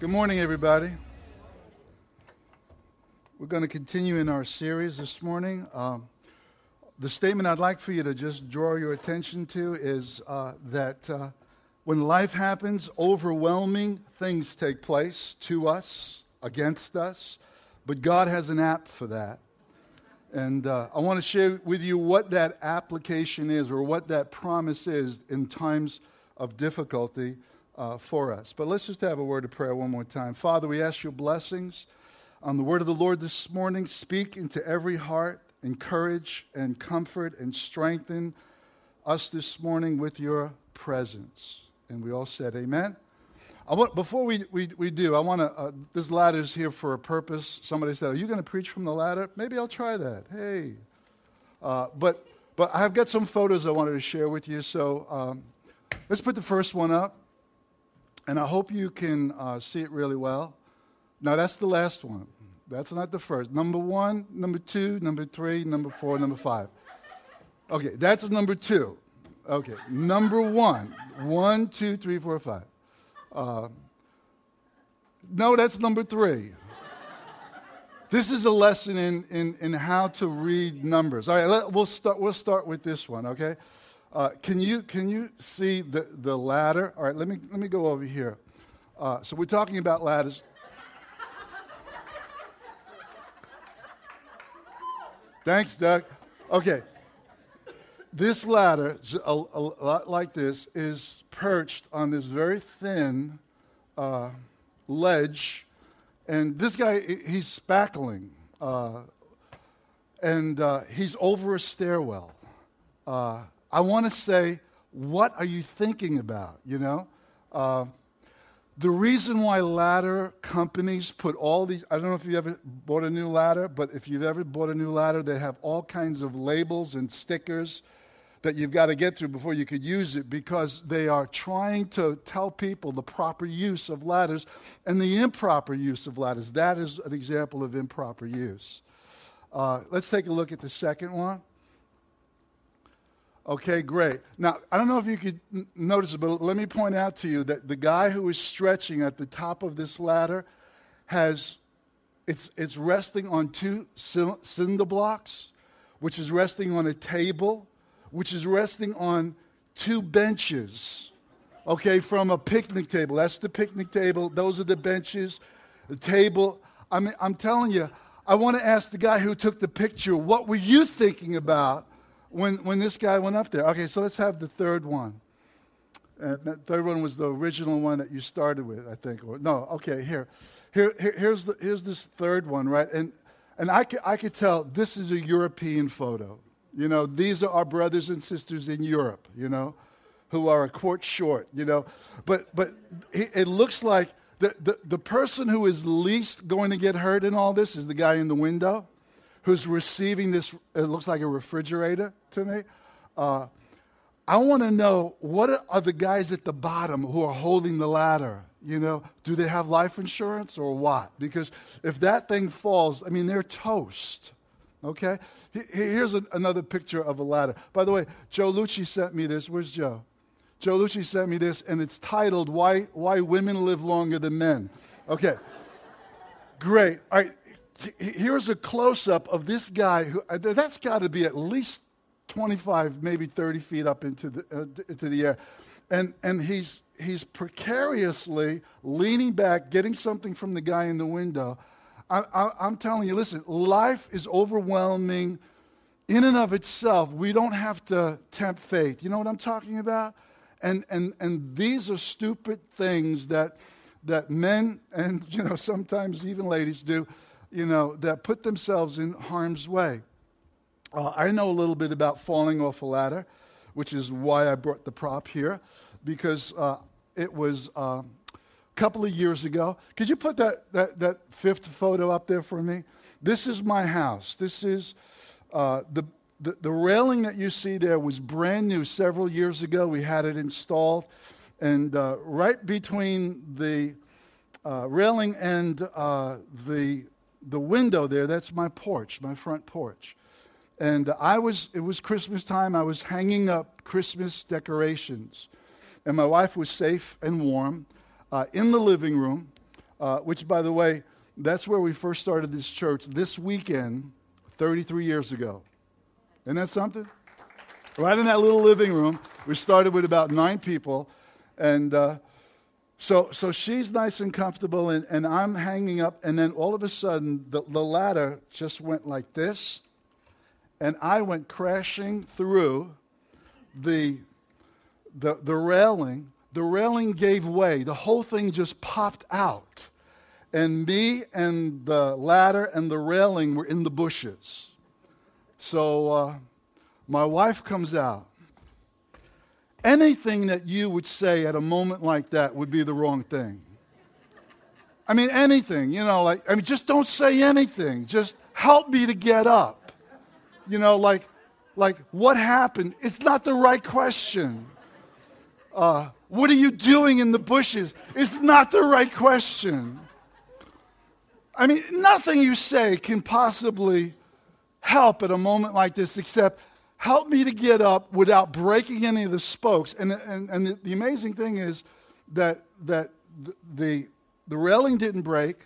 Good morning, everybody. We're going to continue in our series this morning. Um, the statement I'd like for you to just draw your attention to is uh, that uh, when life happens, overwhelming things take place to us, against us, but God has an app for that. And uh, I want to share with you what that application is or what that promise is in times of difficulty uh, for us. But let's just have a word of prayer one more time. Father, we ask your blessings on the word of the Lord this morning. Speak into every heart, encourage and comfort and strengthen us this morning with your presence. And we all said, Amen. I want, before we, we, we do, I want to, uh, this is here for a purpose. Somebody said, Are you going to preach from the ladder? Maybe I'll try that. Hey. Uh, but, but I've got some photos I wanted to share with you. So um, let's put the first one up. And I hope you can uh, see it really well. Now, that's the last one. That's not the first. Number one, number two, number three, number four, number five. Okay, that's number two. Okay, number one. One, two, three, four, five. Uh, no, that's number three. This is a lesson in, in, in how to read numbers. All right, let, we'll, start, we'll start with this one, okay? Uh, can, you, can you see the, the ladder? All right, let me, let me go over here. Uh, so we're talking about ladders. Thanks, Doug. Okay. This ladder, a, a, lot like this, is perched on this very thin uh, ledge. And this guy, he's spackling. Uh, and uh, he's over a stairwell. I want to say, what are you thinking about? You know? Uh, the reason why ladder companies put all these, I don't know if you ever bought a new ladder, but if you've ever bought a new ladder, they have all kinds of labels and stickers that you've got to get through before you could use it because they are trying to tell people the proper use of ladders and the improper use of ladders. That is an example of improper use. Uh, let's take a look at the second one. Okay, great. Now, I don't know if you could n- notice but let me point out to you that the guy who is stretching at the top of this ladder has, it's, it's resting on two cinder blocks, which is resting on a table, which is resting on two benches, okay, from a picnic table. That's the picnic table. Those are the benches. The table. I mean, I'm telling you, I want to ask the guy who took the picture, what were you thinking about when, when this guy went up there. Okay, so let's have the third one. And that third one was the original one that you started with, I think. Or, no, okay, here. Here, here here's, the, here's this third one, right? And, and I, could, I could tell this is a European photo. You know, these are our brothers and sisters in Europe, you know, who are a quart short, you know. But, but it looks like the, the, the person who is least going to get hurt in all this is the guy in the window who's receiving this, it looks like a refrigerator to me. Uh, I want to know what are the guys at the bottom who are holding the ladder? You know, do they have life insurance or what? Because if that thing falls, I mean, they're toast. Okay? Here's another picture of a ladder. By the way, Joe Lucci sent me this. Where's Joe? Joe Lucci sent me this, and it's titled Why, Why Women Live Longer Than Men. Okay. Great. All right here's a close up of this guy who uh, that's got to be at least 25 maybe 30 feet up into the, uh, into the air. And, and he's, he's precariously leaning back getting something from the guy in the window. I, I, i'm telling you listen life is overwhelming in and of itself. We don't have to tempt faith you know what i'm talking about? And, and, and these are stupid things that, that men and you know sometimes even ladies do you know, that put themselves in harm's way. Uh, I know a little bit about falling off a ladder, which is why I brought the prop here, because uh, it was uh, a couple of years ago. Could you put that, that, that fifth photo up there for me? This is my house. This is uh, the, the, the railing that you see there was brand new several years ago. We had it installed. And uh, right between the uh, railing and the the window there, that's my porch, my front porch. And I was, it was Christmas time. I was hanging up Christmas decorations. And my wife was safe and warm uh, in the living room. uh, which, by the way, that's where we first started this church this weekend, 33 years ago. Isn't that something? Right in that little living room. We started with about nine people. And uh, so, so she's nice and comfortable, and, and I'm hanging up. And then all of a sudden, the, the ladder just went like this. And I went crashing through the, the, the railing. The railing gave way. The whole thing just popped out. And me and the ladder and the railing were in the bushes. So uh, my wife comes out. Anything that you would say at a moment like that would be the wrong thing. I mean, anything, you know, like, I mean, just don't say anything. Just help me to get up. You know, like, like what happened? It's not the right question. Uh, what are you doing in the bushes? It's not the right question. I mean, nothing you say can possibly help at a moment like this except help me to get up without breaking any of the spokes. And, and, and the, the amazing thing is that, that the, the, railing didn't break.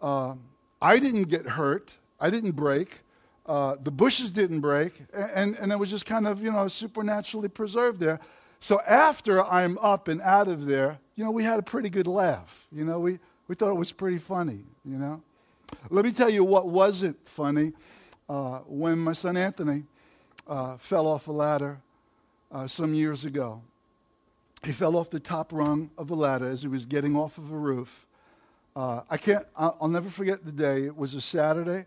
Uh, I didn't get hurt. I didn't break. Uh, the bushes didn't break. And, and it was just kind of, you know, supernaturally preserved there. So after I'm up and out of there, you know, we had a pretty good laugh. You know, we, we thought it was pretty funny, you know. Let me tell you what wasn't funny. Uh, when my son Anthony uh, fell off a ladder uh, some years ago. He fell off the top rung of a ladder as he was getting off of a roof. Uh, I can't, I'll never forget the day. It was a Saturday.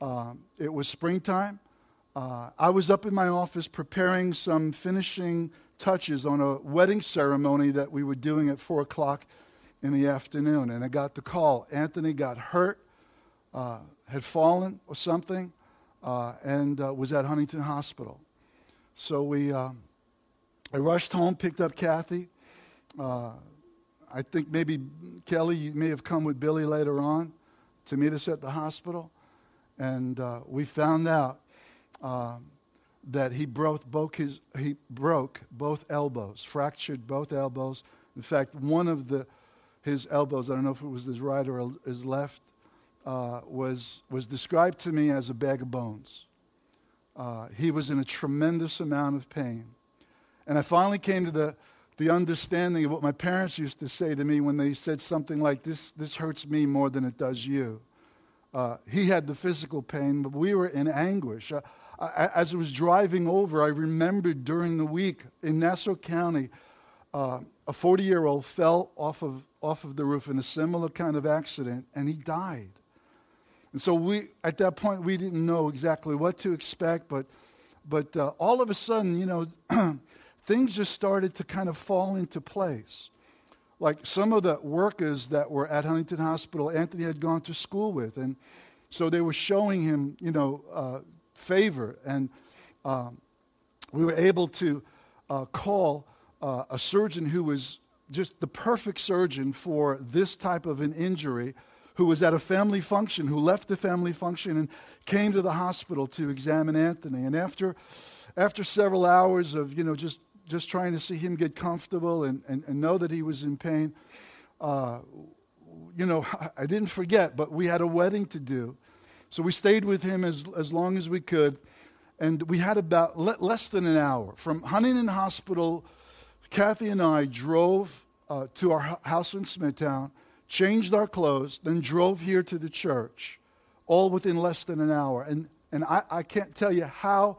Um, it was springtime. Uh, I was up in my office preparing some finishing touches on a wedding ceremony that we were doing at 4 o'clock in the afternoon. And I got the call. Anthony got hurt, uh, had fallen or something uh, and uh, was at Huntington Hospital. So we, uh, I rushed home, picked up Kathy. Uh, I think maybe Kelly, you may have come with Billy later on to meet us at the hospital. And uh, we found out um, that he broke, both his, he broke both elbows, fractured both elbows. In fact, one of the, his elbows, I don't know if it was his right or his left, uh, was, was described to me as a bag of bones. Uh, he was in a tremendous amount of pain. And I finally came to the, the understanding of what my parents used to say to me when they said something like, This, this hurts me more than it does you. Uh, he had the physical pain, but we were in anguish. Uh, I, as I was driving over, I remembered during the week in Nassau County, uh, a 40 year old fell off of, off of the roof in a similar kind of accident, and he died. And so we, at that point, we didn't know exactly what to expect, but, but uh, all of a sudden, you know, things just started to kind of fall into place. Like some of the workers that were at Huntington Hospital, Anthony had gone to school with, and so they were showing him, you know, uh, favor, and um, we were able to uh, call uh, a surgeon who was just the perfect surgeon for this type of an injury who was at a family function, who left the family function and came to the hospital to examine Anthony. And after, after several hours of, you know, just, just trying to see him get comfortable and, and, and know that he was in pain, uh, you know, I didn't forget, but we had a wedding to do. So we stayed with him as, as long as we could. And we had about le- less than an hour. From Huntington Hospital, Kathy and I drove uh, to our house in Smithtown changed our clothes, then drove here to the church, all within less than an hour. And, and I, I can't tell you how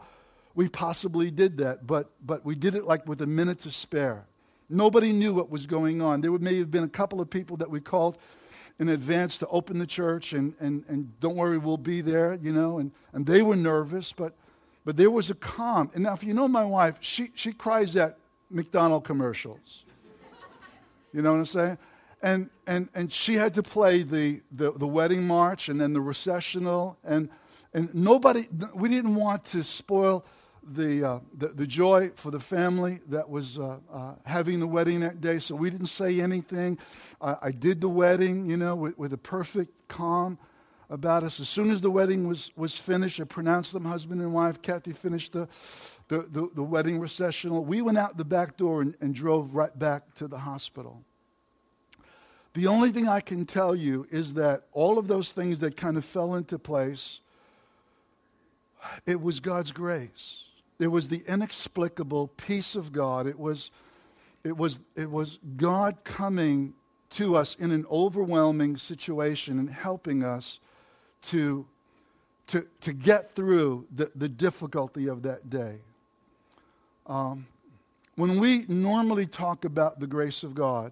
we possibly did that, but, but we did it like with a minute to spare. Nobody knew what was going on. There may have been a couple of people that we called in advance to open the church, and, and, and don't worry, we'll be there, you know, and, and they were nervous, but, but there was a calm. And now, if you know my wife, she, she cries at McDonald commercials. You know what I'm saying? And, and, and she had to play the, the, the wedding march and then the recessional. And, and nobody, we didn't want to spoil the, uh, the, the, joy for the family that was uh, uh, having the wedding that day, so we didn't say anything. I did the wedding, you know, with, with a perfect calm about us. As soon as the wedding was, was finished, I pronounced them husband and wife. Kathy finished the, the, the, the wedding recessional. We went out the back door and, and drove right back to the hospital. The only thing I can tell you is that all of those things that kind of fell into place, it was God's grace. It was the inexplicable peace of God. It was, it was, it was God coming to us in an overwhelming situation and helping us to, to, to get through the, the difficulty of that day. Um, when we normally talk about the grace of God,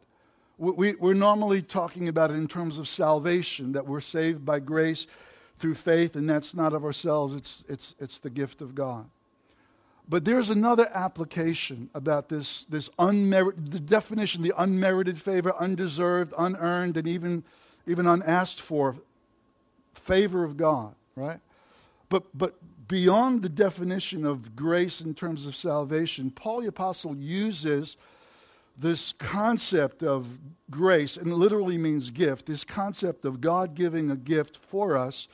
we, we're normally talking about it in terms of salvation, that we're saved by grace through faith, and that's not of ourselves, it's, it's, it's the gift of God. But there's another application about this, this unmerited, the definition, the unmerited favor, undeserved, unearned, and even, even unasked for favor of God, right? But, but beyond the definition of grace in terms of salvation, Paul the Apostle uses this concept of grace, and literally means gift, this concept of God giving a gift for us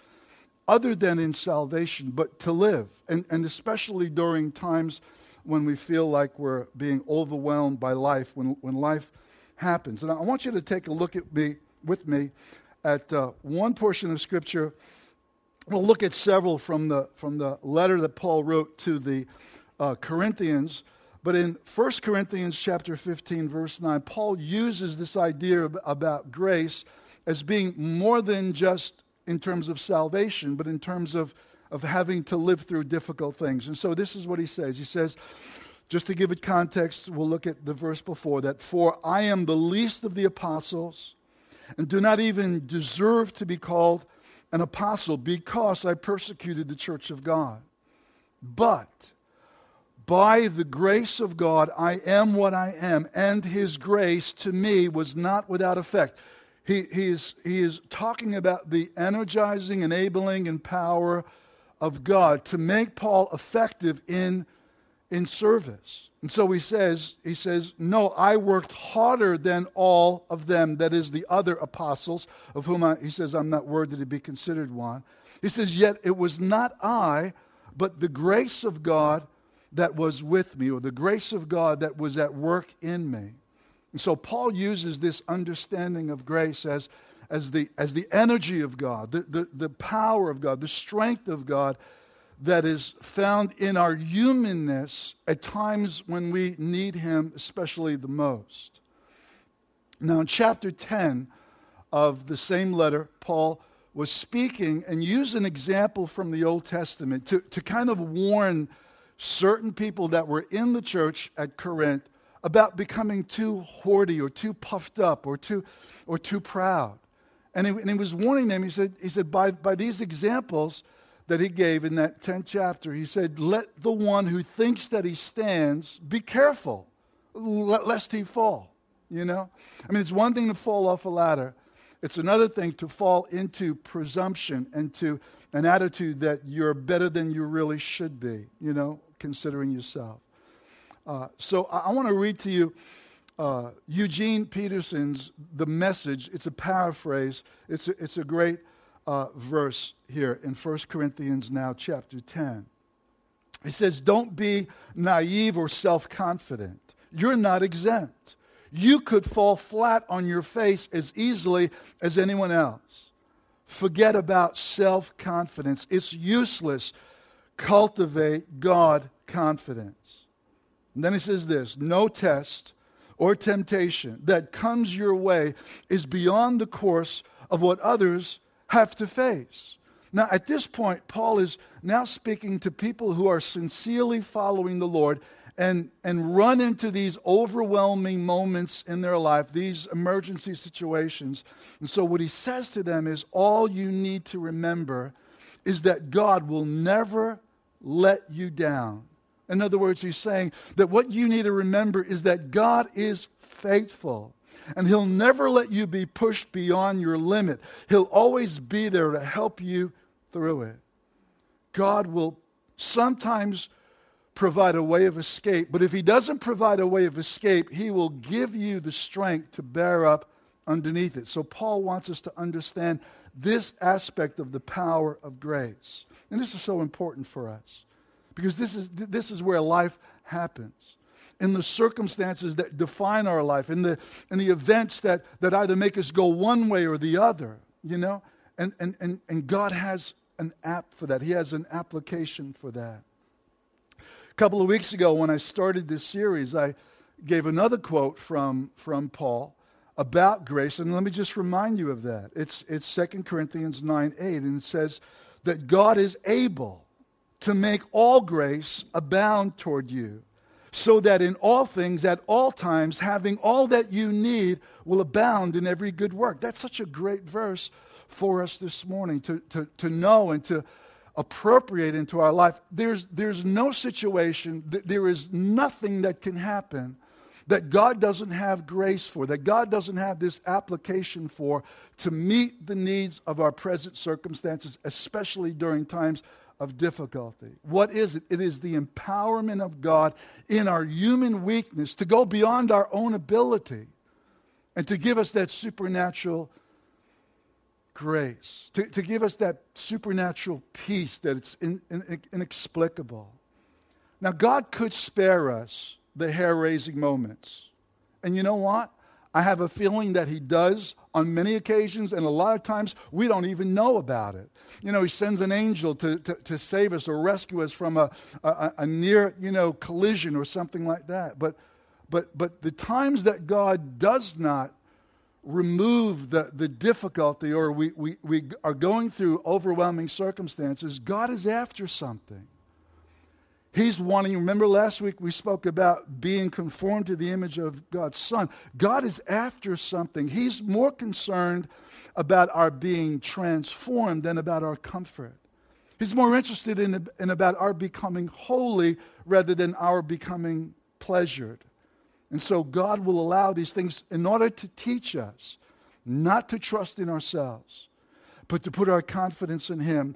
other than in salvation, but to live. And, and especially during times when we feel like we're being overwhelmed by life, when, when life happens. And I want you to take a look at me, with me at uh, one portion of Scripture. We'll look at several from the, from the letter that Paul wrote to the uh, Corinthians. But in 1 Corinthians chapter 15 verse 9, Paul uses this idea about grace as being more than just in terms of salvation, but in terms of, of having to live through difficult things. And so this is what he says. He says, just to give it context, we'll look at the verse before that. For I am the least of the apostles and do not even deserve to be called an apostle because I persecuted the church of God. But by the grace of God, I am what I am, and his grace to me was not without effect. He, he, is, he is talking about the energizing, enabling, and power of God to make Paul effective in, in service. And so he says, he says, No, I worked harder than all of them, that is, the other apostles, of whom I, he says, I'm not worthy to be considered one. He says, Yet it was not I, but the grace of God that was with me, or the grace of God that was at work in me. And so Paul uses this understanding of grace as, as, the, as the energy of God, the, the, the power of God, the strength of God that is found in our humanness at times when we need Him, especially the most. Now, in chapter 10 of the same letter, Paul was speaking and used an example from the Old Testament to, to kind of warn certain people that were in the church at Corinth about becoming too hoardy or too puffed up or too, or too proud. And he, and he was warning them. He said, he said by, by these examples that he gave in that 10th chapter, he said, Let the one who thinks that he stands be careful, lest he fall. You know? I mean, it's one thing to fall off a ladder, it's another thing to fall into presumption and to an attitude that you're better than you really should be, you know, considering yourself. Uh, so I, I want to read to you uh, Eugene Peterson's The Message. It's a paraphrase, it's a, it's a great uh, verse here in 1 Corinthians, now chapter 10. He says, Don't be naive or self confident. You're not exempt. You could fall flat on your face as easily as anyone else. Forget about self confidence. It's useless. Cultivate God confidence. And then he says this no test or temptation that comes your way is beyond the course of what others have to face. Now, at this point, Paul is now speaking to people who are sincerely following the Lord and, and run into these overwhelming moments in their life, these emergency situations. And so, what he says to them is all you need to remember is that God will never let you down. In other words, he's saying that what you need to remember is that God is faithful. And he'll never let you be pushed beyond your limit. He'll always be there to help you through it. God will sometimes provide a way of escape. But if He doesn't provide a way of escape, He will give you the strength to bear up underneath it. So Paul wants us to understand this aspect of the power of grace. And this is so important for us because this is, this is where life happens. in the circumstances that define our life, in the, in the events that, that either make us go one way or the other, you know? And, and, and, and God has an app for that, He has an application for that. A couple of weeks ago, when I started this series, I gave another quote from, from Paul about grace, and let me just remind you of that. It's, it's 2 Corinthians 9 8, and it says that God is able to make all grace abound toward you, so that in all things, at all times, having all that you need will abound in every good work. That's such a great verse for us this morning to, to, to know and to appropriate into our life. There's, there's no situation, there is nothing that can happen that God doesn't have grace for, that God doesn't have this application for to meet the needs of our present circumstances, especially during times of difficulty. What is it? It is the empowerment of God in our human weakness to go beyond our own ability and to give us that supernatural grace, to, to give us that supernatural peace that it's in, in, inexplicable. Now, God could spare us the hair raising moments. And you know what? I have a feeling that he does on many occasions, and a lot of times we don't even know about it. You know, he sends an angel to, to, to save us or rescue us from a, a, a, near, you know, collision or something like that. But, but, but the times that God does not remove the, the difficulty or we, we, we are going through overwhelming circumstances, God is after something. He's wanting, remember last week we spoke about being conformed to the image of God's Son. God is after something. He's more concerned about our being transformed than about our comfort. He's more interested in, in about our becoming holy rather than our becoming pleasured. And so God will allow these things in order to teach us not to trust in ourselves, but to put our confidence in Him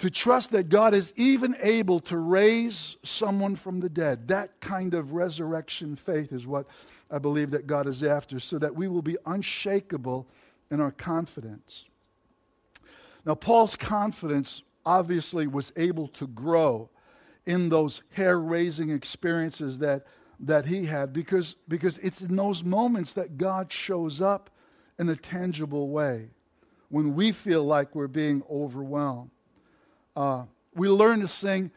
to trust that God is even able to raise someone from the dead. That kind of resurrection faith is what I believe that God is after, so that we will be unshakable in our confidence. Now, Paul's confidence obviously was able to grow in those hair raising experiences that, that he had because, because it's in those moments that God shows up in a tangible way when we feel like we're being overwhelmed. Uh, we learn to sing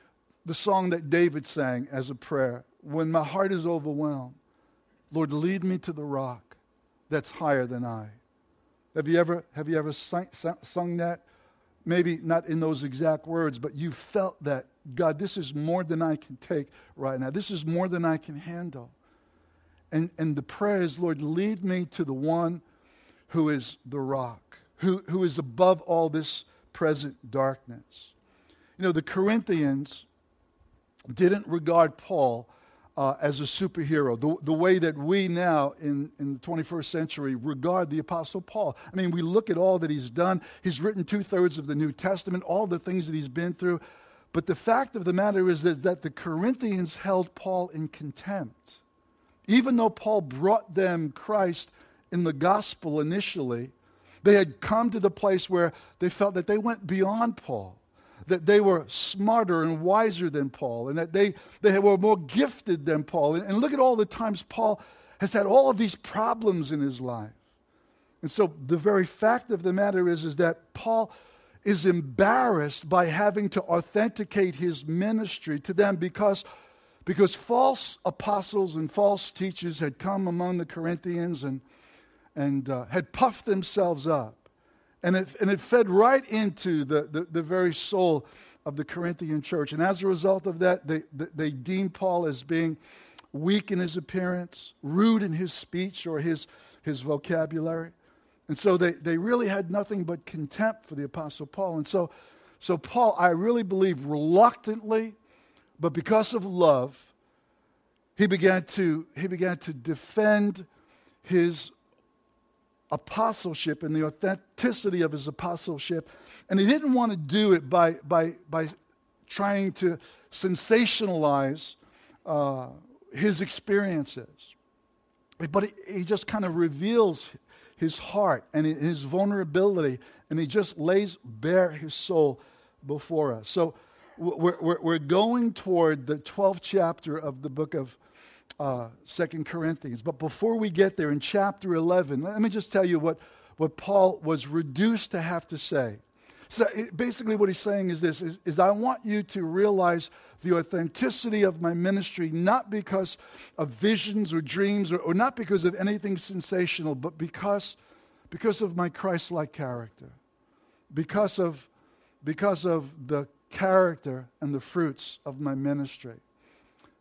the song that David sang as a prayer. When my heart is overwhelmed, Lord, lead me to the rock that's higher than I. Have you ever, have you ever sung, sung that? Maybe not in those exact words, but you felt that, God, this is more than I can take right now. This is more than I can handle. And, and the prayer is, Lord, lead me to the one who is the rock, who, who is above all this present darkness. You know, the Corinthians didn't regard Paul uh, as a superhero, the, the way that we now in, in the 21st century regard the Apostle Paul. I mean, we look at all that he's done. He's written two thirds of the New Testament, all the things that he's been through. But the fact of the matter is that, that the Corinthians held Paul in contempt. Even though Paul brought them Christ in the gospel initially, they had come to the place where they felt that they went beyond Paul that they were smarter and wiser than Paul, and that they, they were more gifted than Paul. And, and look at all the times Paul has had all of these problems in his life. And so the very fact of the matter is, is that Paul is embarrassed by having to authenticate his ministry to them because, because false apostles and false teachers had come among the Corinthians and, and uh, had puffed themselves up. And it, and it fed right into the, the, the very soul of the Corinthian church. And as a result of that, they, they deemed Paul as being weak in his appearance, rude in his speech or his, his vocabulary. And so they, they really had nothing but contempt for the Apostle Paul. And so, so Paul, I really believe, reluctantly, but because of love, he began to, he began to defend his apostleship and the authenticity of his apostleship. And he didn't want to do it by, by, by trying to sensationalize uh, his experiences. But he, he just kind of reveals his heart and his vulnerability, and he just lays bare his soul before us. So we're, we're, we're going toward the 12th chapter of the book of, uh, 2 Corinthians. But before we get there, in chapter 11, let me just tell you what, what Paul was reduced to have to say. So basically, what he's saying is this is, is, I want you to realize the authenticity of my ministry, not because of visions or dreams or, or not because of anything sensational, but because, because of my Christ like character, because of, because of the character and the fruits of my ministry.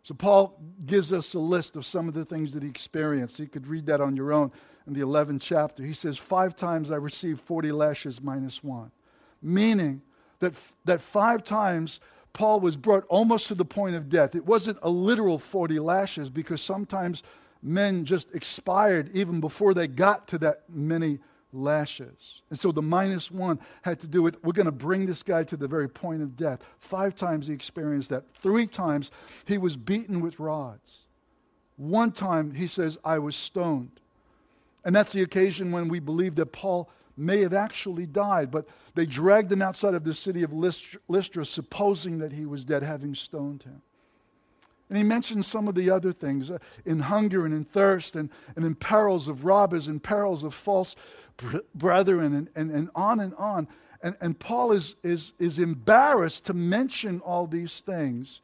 So, Paul gives us a list of some of the things that he experienced. You could read that on your own in the 11th chapter. He says, Five times I received 40 lashes minus one, meaning that, that five times Paul was brought almost to the point of death. It wasn't a literal 40 lashes because sometimes men just expired even before they got to that many lashes. And so the minus one had to do with we're going to bring this guy to the very point of death. Five times he experienced that. Three times he was beaten with rods. One time he says, I was stoned. And that's the occasion when we believe that Paul may have actually died, but they dragged him outside of the city of Lystra, supposing that he was dead, having stoned him. And he mentions some of the other things uh, in hunger and in thirst and, and in perils of robbers and perils of false brethren and, and, and on and on. And, and Paul is, is, is embarrassed to mention all these things,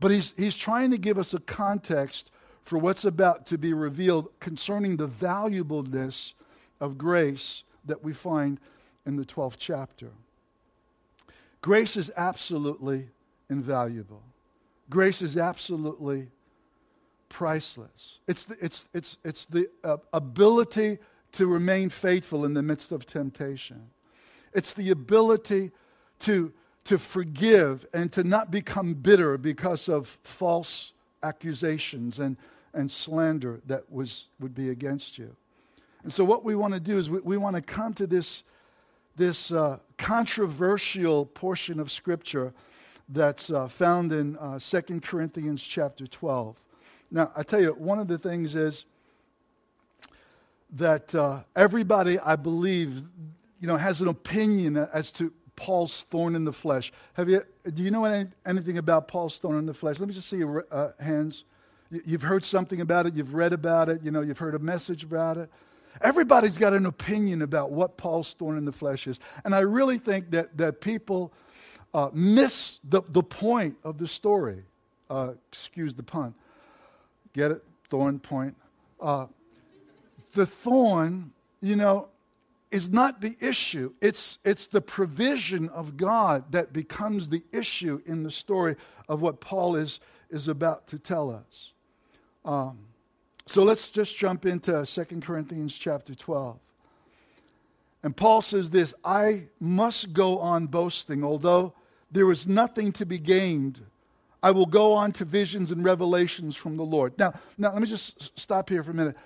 but he's, he's trying to give us a context for what's about to be revealed concerning the valuableness of grace that we find in the 12th chapter. Grace is absolutely invaluable. Grace is absolutely priceless. It's the, it's, it's, it's the uh, ability to remain faithful in the midst of temptation. It's the ability to, to forgive and to not become bitter because of false accusations and, and slander that was, would be against you. And so, what we want to do is we, we want to come to this, this uh, controversial portion of Scripture that's uh, found in uh, 2 Corinthians chapter 12. Now, I tell you, one of the things is that uh, everybody, I believe, you know, has an opinion as to Paul's thorn in the flesh. Have you? Do you know any, anything about Paul's thorn in the flesh? Let me just see your uh, hands. You've heard something about it. You've read about it. You know, you've heard a message about it. Everybody's got an opinion about what Paul's thorn in the flesh is, and I really think that that people uh, miss the the point of the story. Uh, excuse the pun. Get it? Thorn point. Uh, the thorn, you know, is not the issue. It's, it's the provision of God that becomes the issue in the story of what Paul is, is about to tell us. Um, so let's just jump into 2 Corinthians chapter 12. And Paul says this I must go on boasting, although there is nothing to be gained. I will go on to visions and revelations from the Lord. Now, now let me just stop here for a minute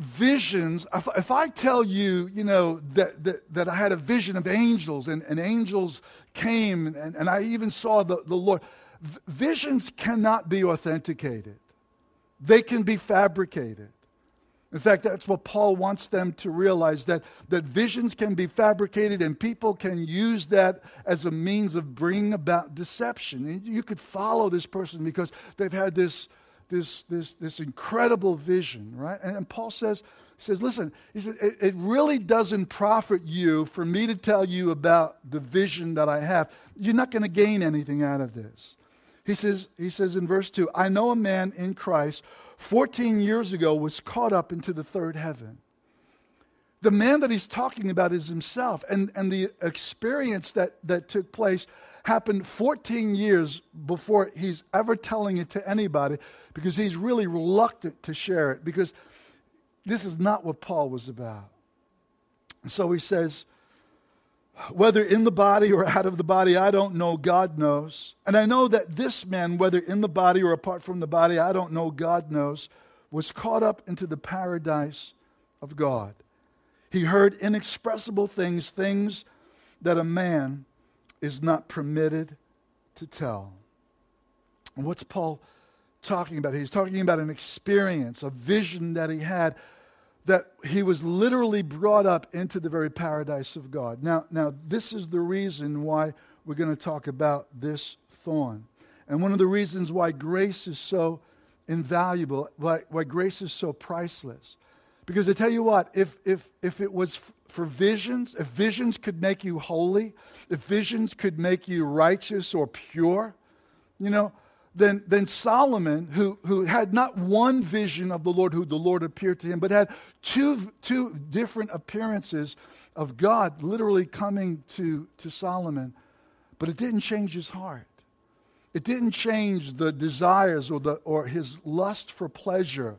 visions, if, if, I tell you, you know, that, that, that, I had a vision of angels and, and angels came and, and I even saw the, the Lord, visions cannot be authenticated. They can be fabricated. In fact, that's what Paul wants them to realize that, that visions can be fabricated and people can use that as a means of bringing about deception. And you could follow this person because they've had this this, this, this incredible vision, right? And, and Paul says, he says, listen, he says, it, it really doesn't profit you for me to tell you about the vision that I have. You're not going to gain anything out of this. He says, he says in verse 2, I know a man in Christ 14 years ago was caught up into the third heaven. The man that he's talking about is himself, and, and the experience that, that took place happened 14 years before he's ever telling it to anybody because he's really reluctant to share it because this is not what Paul was about. So he says, whether in the body or out of the body, I don't know, God knows. And I know that this man, whether in the body or apart from the body, I don't know, God knows, was caught up into the paradise of God. He heard inexpressible things, things that a man is not permitted to tell. And what's Paul talking about? He's talking about an experience, a vision that he had that he was literally brought up into the very paradise of God. Now, now this is the reason why we're going to talk about this thorn. And one of the reasons why grace is so invaluable, why, why grace is so priceless. Because I tell you what, if, if, if it was for visions, if visions could make you holy, if visions could make you righteous or pure, you know, then, then Solomon, who, who had not one vision of the Lord, who the Lord appeared to him, but had two, two different appearances of God literally coming to, to Solomon, but it didn't change his heart. It didn't change the desires or, the, or his lust for pleasure.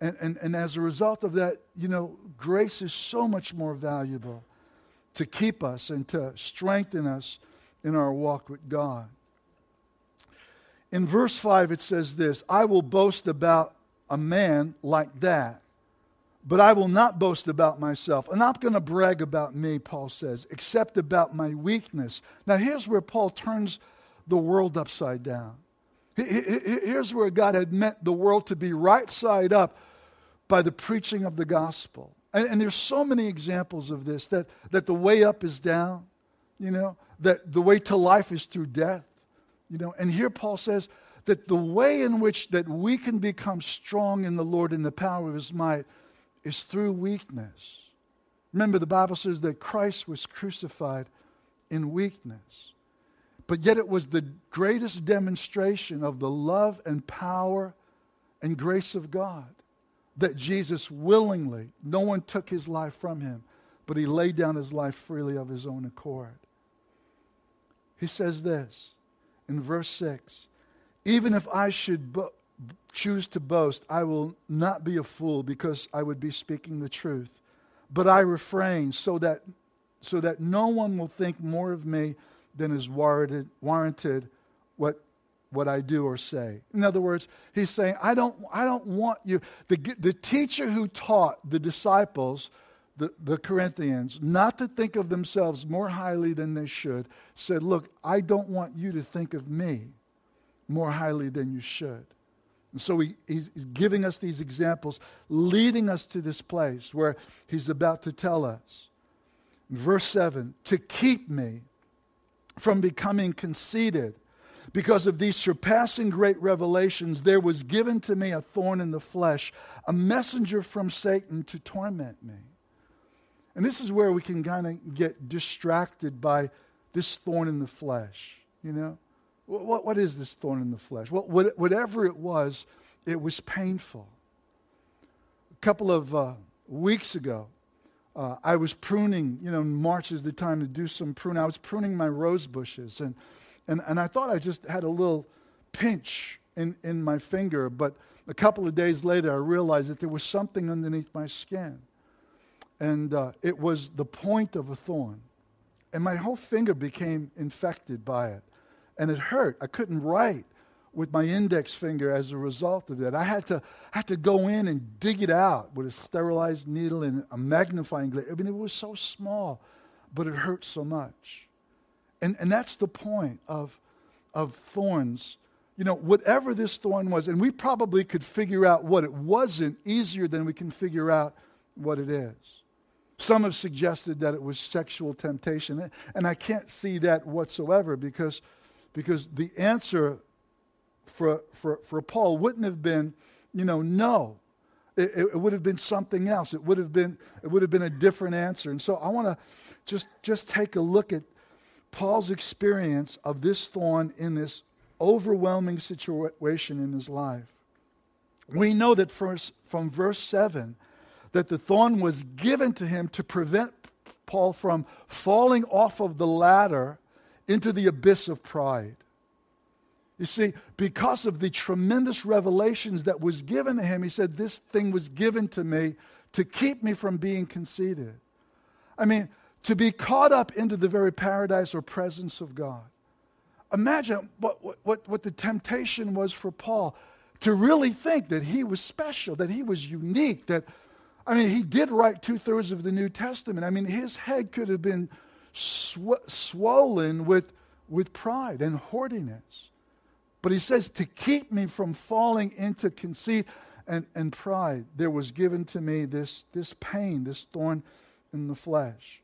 And, and, and as a result of that, you know, grace is so much more valuable to keep us and to strengthen us in our walk with God. In verse 5, it says this I will boast about a man like that, but I will not boast about myself. I'm not going to brag about me, Paul says, except about my weakness. Now, here's where Paul turns the world upside down. Here's where God had meant the world to be right side up by the preaching of the gospel. And, there's so many examples of this that, that the way up is down, you know, that the way to life is through death, you know. And here Paul says that the way in which that we can become strong in the Lord in the power of his might is through weakness. Remember, the Bible says that Christ was crucified in weakness. But yet it was the greatest demonstration of the love and power and grace of God that Jesus willingly, no one took his life from him, but he laid down his life freely of his own accord. He says this in verse 6 Even if I should bo- choose to boast, I will not be a fool because I would be speaking the truth. But I refrain so that, so that no one will think more of me than is warranted, warranted what, what I do or say. In other words, he's saying, I don't, I don't want you. The, the teacher who taught the disciples, the, the Corinthians, not to think of themselves more highly than they should, said, Look, I don't want you to think of me more highly than you should. And so he, he's, he's giving us these examples, leading us to this place where he's about to tell us. verse 7 to keep me from becoming conceited. Because of these surpassing great revelations, there was given to me a thorn in the flesh, a messenger from Satan to torment me. And this is where we can kind of get distracted by this thorn in the flesh. You know, what, what is this thorn in the flesh? Well, whatever it was, it was painful. A couple of uh, weeks ago, uh, I was pruning, you know, March is the time to do some pruning. I was pruning my rose bushes, and, and, and I thought I just had a little pinch in, in my finger, but a couple of days later, I realized that there was something underneath my skin. And uh, it was the point of a thorn. And my whole finger became infected by it. And it hurt. I couldn't write with my index finger as a result of that. I had to, I had to go in and dig it out with a sterilized needle and a magnifying glass. I mean, it was so small, but it hurt so much. And, and that's the point of, of thorns. You know, whatever this thorn was, and we probably could figure out what it wasn't easier than we can figure out what it is. Some have suggested that it was sexual temptation, and I can't see that whatsoever because, because the answer for, for, for Paul wouldn't have been, you know, no. It, it, would have been something else. It would have been, it would have been a different answer. And so I want to just, just take a look at Paul's experience of this thorn in this overwhelming situation in his life. We know that first, from verse 7 that the thorn was given to him to prevent Paul from falling off of the ladder into the abyss of pride. You see, because of the tremendous revelations that was given to him, he said, This thing was given to me to keep me from being conceited. I mean, to be caught up into the very paradise or presence of God. Imagine what, what, what the temptation was for Paul to really think that he was special, that he was unique, that, I mean, he did write two thirds of the New Testament. I mean, his head could have been sw- swollen with, with pride and hoardiness. But he says, to keep me from falling into conceit and, and pride, there was given to me this, this pain, this thorn in the flesh.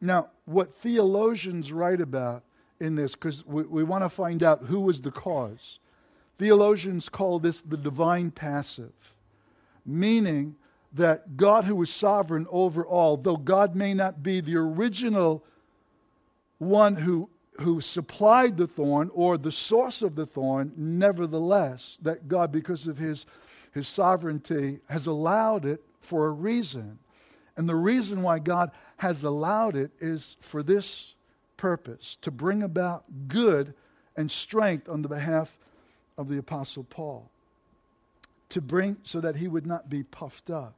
Now, what theologians write about in this, because we, we want to find out who was the cause. Theologians call this the divine passive, meaning that God, who is sovereign over all, though God may not be the original one who, who supplied the thorn or the source of the thorn, nevertheless, that God, because of his, his sovereignty, has allowed it for a reason. And the reason why God has allowed it is for this purpose to bring about good and strength on the behalf of the Apostle Paul. To bring so that he would not be puffed up.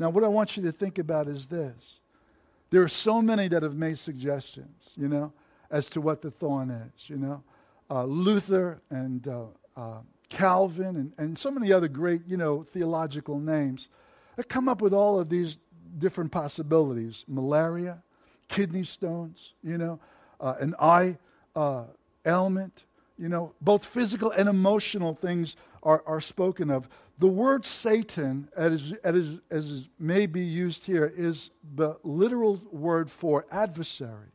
Now, what I want you to think about is this. There are so many that have made suggestions, you know, as to what the thorn is, you know. Uh, Luther and uh, uh, Calvin and, and so many other great, you know, theological names have come up with all of these different possibilities malaria, kidney stones, you know, uh, an eye uh, ailment, you know, both physical and emotional things are, are spoken of. The word Satan, as, as, as may be used here, is the literal word for adversary.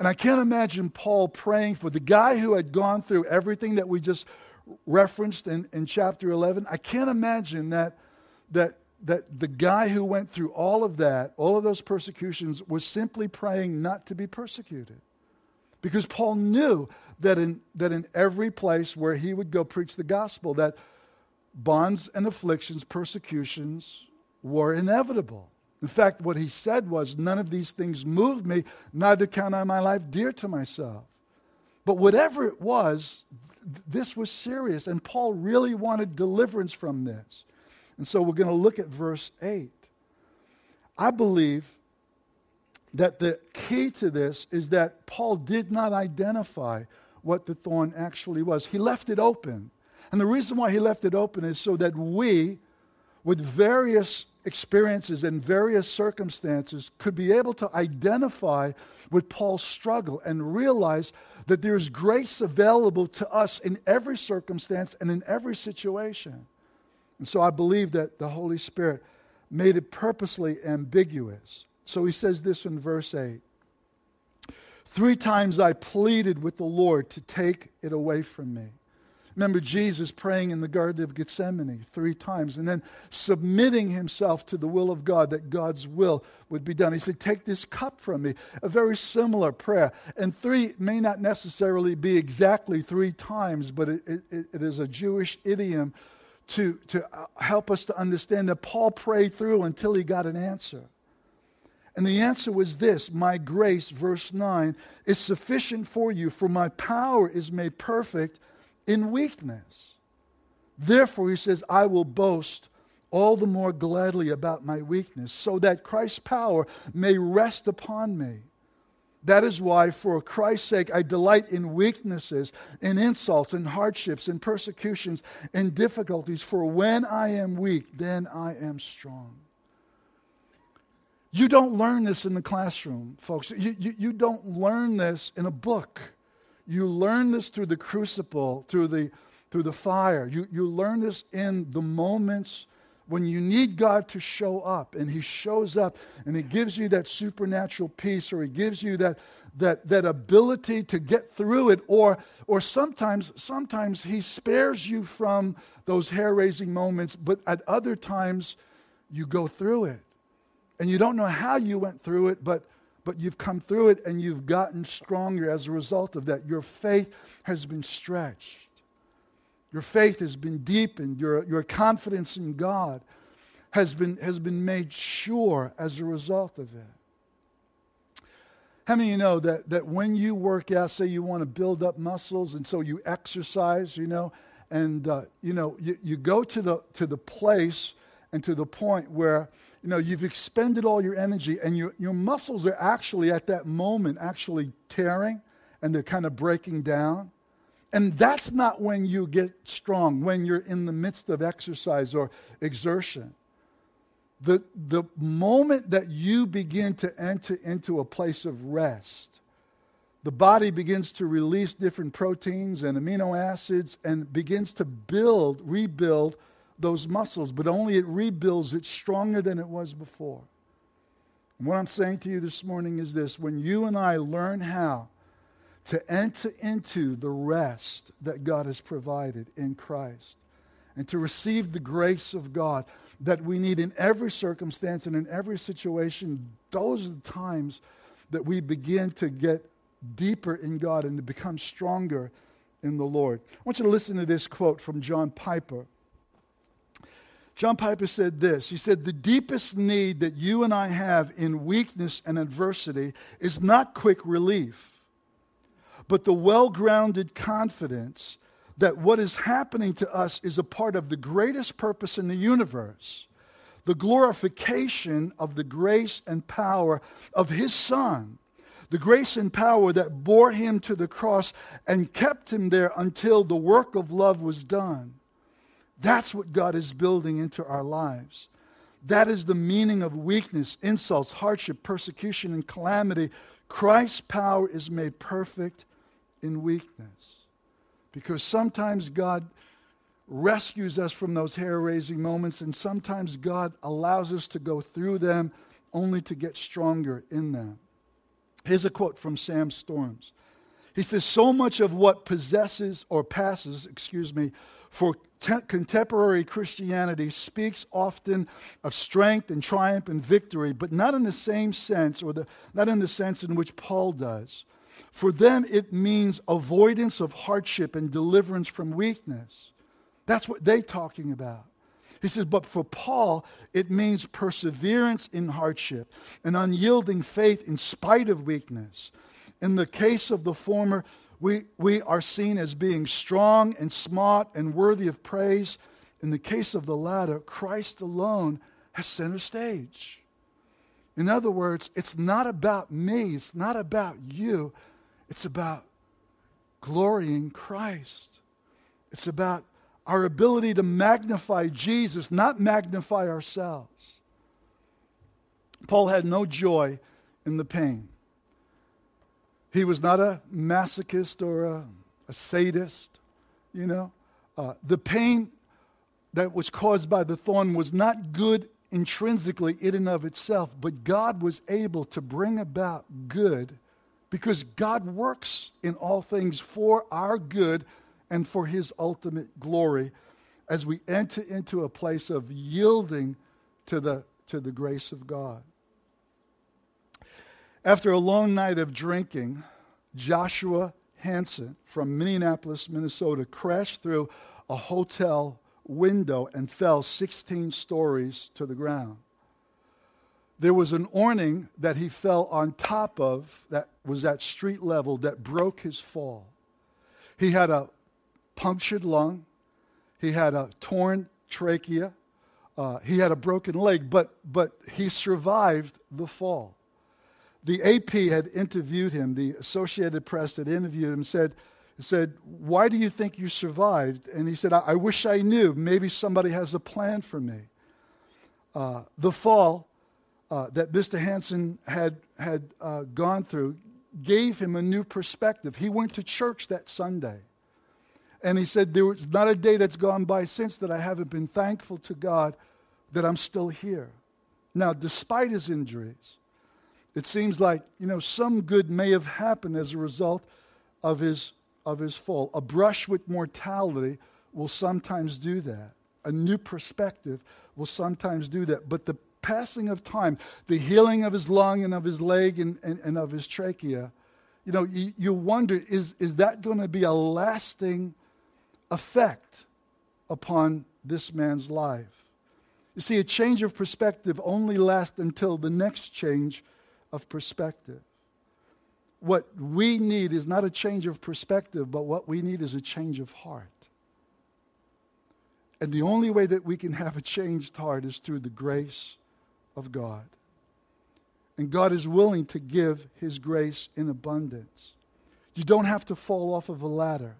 And I can't imagine Paul praying for the guy who had gone through everything that we just referenced in, in chapter 11. I can't imagine that, that, that the guy who went through all of that, all of those persecutions, was simply praying not to be persecuted. Because Paul knew that in, that in every place where he would go preach the gospel, that bonds and afflictions, persecutions were inevitable. In fact, what he said was, None of these things moved me, neither count I my life dear to myself. But whatever it was, th- this was serious, and Paul really wanted deliverance from this. And so we're going to look at verse 8. I believe that the key to this is that Paul did not identify what the thorn actually was. He left it open. And the reason why he left it open is so that we, with various experiences and various circumstances, could be able to identify with Paul's struggle and realize that there's grace available to us in every circumstance and in every situation. And so I believe that the Holy Spirit made it purposely ambiguous so he says this in verse 8 Three times I pleaded with the Lord to take it away from me. Remember Jesus praying in the Garden of Gethsemane three times and then submitting himself to the will of God that God's will would be done. He said, Take this cup from me. A very similar prayer. And three may not necessarily be exactly three times, but it, it, it is a Jewish idiom to, to uh, help us to understand that Paul prayed through until he got an answer. And the answer was this My grace, verse 9, is sufficient for you, for my power is made perfect in weakness. Therefore, he says, I will boast all the more gladly about my weakness, so that Christ's power may rest upon me. That is why, for Christ's sake, I delight in weaknesses, in insults, in hardships, in persecutions, in difficulties. For when I am weak, then I am strong. You don't learn this in the classroom, folks. You, you, you, don't learn this in a book. You learn this through the crucible, through the, through the fire. You, you learn this in the moments when you need God to show up. And He shows up and He gives you that supernatural peace or He gives you that, that, that ability to get through it. Or, or sometimes, sometimes He spares you from those hair raising moments, but at other times, you go through it. And you don't know how you went through it, but, but you've come through it and you've gotten stronger as a result of that. Your faith has been stretched. Your faith has been deepened. Your, your confidence in God has been, has been made sure as a result of it. How many of you know that, that when you work out, say you want to build up muscles, and so you exercise, you know, and uh, you know, you, you go to the to the place and to the point where you know, you've expended all your energy and your, your muscles are actually at that moment actually tearing and they're kind of breaking down. And that's not when you get strong, when you're in the midst of exercise or exertion. The, the moment that you begin to enter into a place of rest, the body begins to release different proteins and amino acids and begins to build, rebuild those muscles, but only it rebuilds it stronger than it was before. And what I'm saying to you this morning is this when you and I learn how to enter into the rest that God has provided in Christ and to receive the grace of God that we need in every circumstance and in every situation, those are the times that we begin to get deeper in God and to become stronger in the Lord. I want you to listen to this quote from John Piper. John Piper said this He said, The deepest need that you and I have in weakness and adversity is not quick relief, but the well grounded confidence that what is happening to us is a part of the greatest purpose in the universe the glorification of the grace and power of His Son. The grace and power that bore him to the cross and kept him there until the work of love was done. That's what God is building into our lives. That is the meaning of weakness, insults, hardship, persecution, and calamity. Christ's power is made perfect in weakness. Because sometimes God rescues us from those hair raising moments, and sometimes God allows us to go through them only to get stronger in them. Here's a quote from Sam Storms. He says, So much of what possesses or passes, excuse me, for te- contemporary Christianity speaks often of strength and triumph and victory, but not in the same sense or the, not in the sense in which Paul does. For them, it means avoidance of hardship and deliverance from weakness. That's what they're talking about. He says, but for Paul, it means perseverance in hardship, an unyielding faith in spite of weakness. In the case of the former, we, we are seen as being strong and smart and worthy of praise. In the case of the latter, Christ alone has center stage. In other words, it's not about me, it's not about you, it's about glorying Christ. It's about our ability to magnify Jesus, not magnify ourselves. Paul had no joy in the pain. He was not a masochist or a, a sadist, you know. Uh, the pain that was caused by the thorn was not good intrinsically in and of itself, but God was able to bring about good because God works in all things for our good and for his ultimate glory as we enter into a place of yielding to the, to the grace of God. After a long night of drinking, Joshua Hanson from Minneapolis, Minnesota, crashed through a hotel window and fell 16 stories to the ground. There was an awning that he fell on top of that was at street level that broke his fall. He had a punctured lung, he had a torn trachea, uh, he had a broken leg, but, but he survived the fall. The AP had interviewed him, the Associated Press had interviewed him, said, said, Why do you think you survived? And he said, I, I wish I knew. Maybe somebody has a plan for me. Uh, the fall uh, that Mr. Hanson had, had uh, gone through gave him a new perspective. He went to church that Sunday. And he said, There was not a day that's gone by since that I haven't been thankful to God that I'm still here. Now, despite his injuries, it seems like, you know, some good may have happened as a result of his, of his fall. A brush with mortality will sometimes do that. A new perspective will sometimes do that. But the passing of time, the healing of his lung and of his leg and, and, and of his trachea, you know, you, you wonder is, is that going to be a lasting effect upon this man's life. You see, a change of perspective only lasts until the next change of perspective. What we need is not a change of perspective, but what we need is a change of heart. And the only way that we can have a changed heart is through the grace of God. And God is willing to give His grace in abundance. You don't have to fall off of a ladder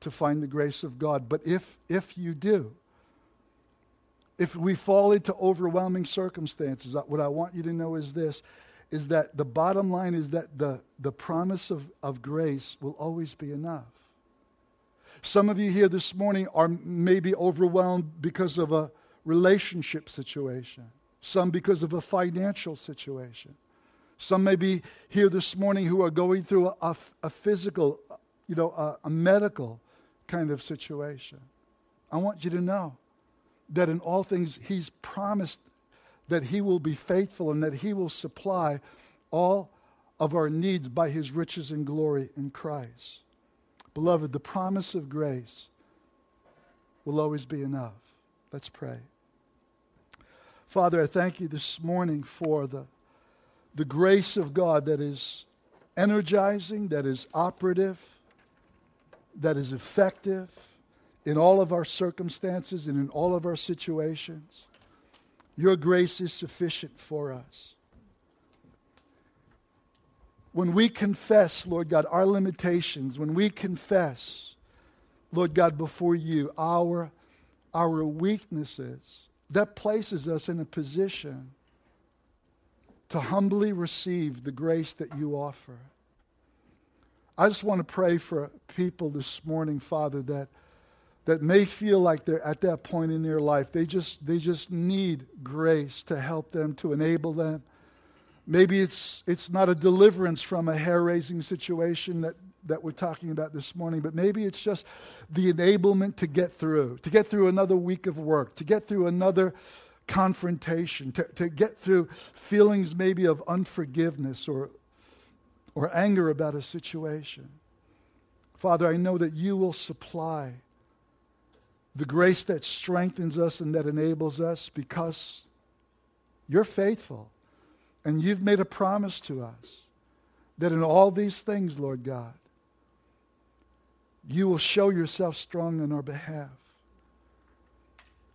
to find the grace of God. But if, if you do, if we fall into overwhelming circumstances, uh, what I want you to know is this is that the bottom line is that the, the promise of, of grace will always be enough. Some of you here this morning are maybe overwhelmed because of a relationship situation, some because of a financial situation, Some may be here this morning who are going through a, a physical, you know, a, a medical kind of situation. I want you to know that in all things, He's promised that He will be faithful and that He will supply all of our needs by His riches and glory in Christ. Beloved, the promise of grace will always be enough. Let's pray. Father, I thank you this morning for the, the grace of God that is energizing, that is operative, that is effective in all of our circumstances and in all of our situations. Your grace is sufficient for us. When we confess, Lord God, our limitations, when we confess, Lord God, before you, our, our weaknesses, that places us in a position to humbly receive the grace that you offer. I just want to pray for people this morning, Father, that, that may feel like they're at that point in their life. They just, they just need grace to help them, to enable them. Maybe it's, it's not a deliverance from a hair raising situation that, that we're talking about this morning, but maybe it's just the enablement to get through, to get through another week of work, to get through another confrontation, to, to get through feelings maybe of unforgiveness or, or anger about a situation. Father, I know that you will supply the grace that strengthens us and that enables us because you're faithful and you've made a promise to us that in all these things, Lord God, you will show yourself strong on our behalf.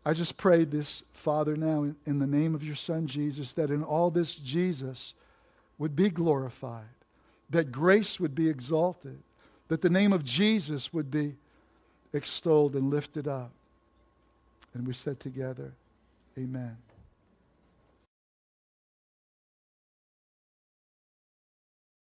I just pray this, Father, now in, the name of your Son Jesus, that in all this Jesus would be glorified, that grace would be exalted, that the name of Jesus would be extolled and lifted up. And we said together, Amen.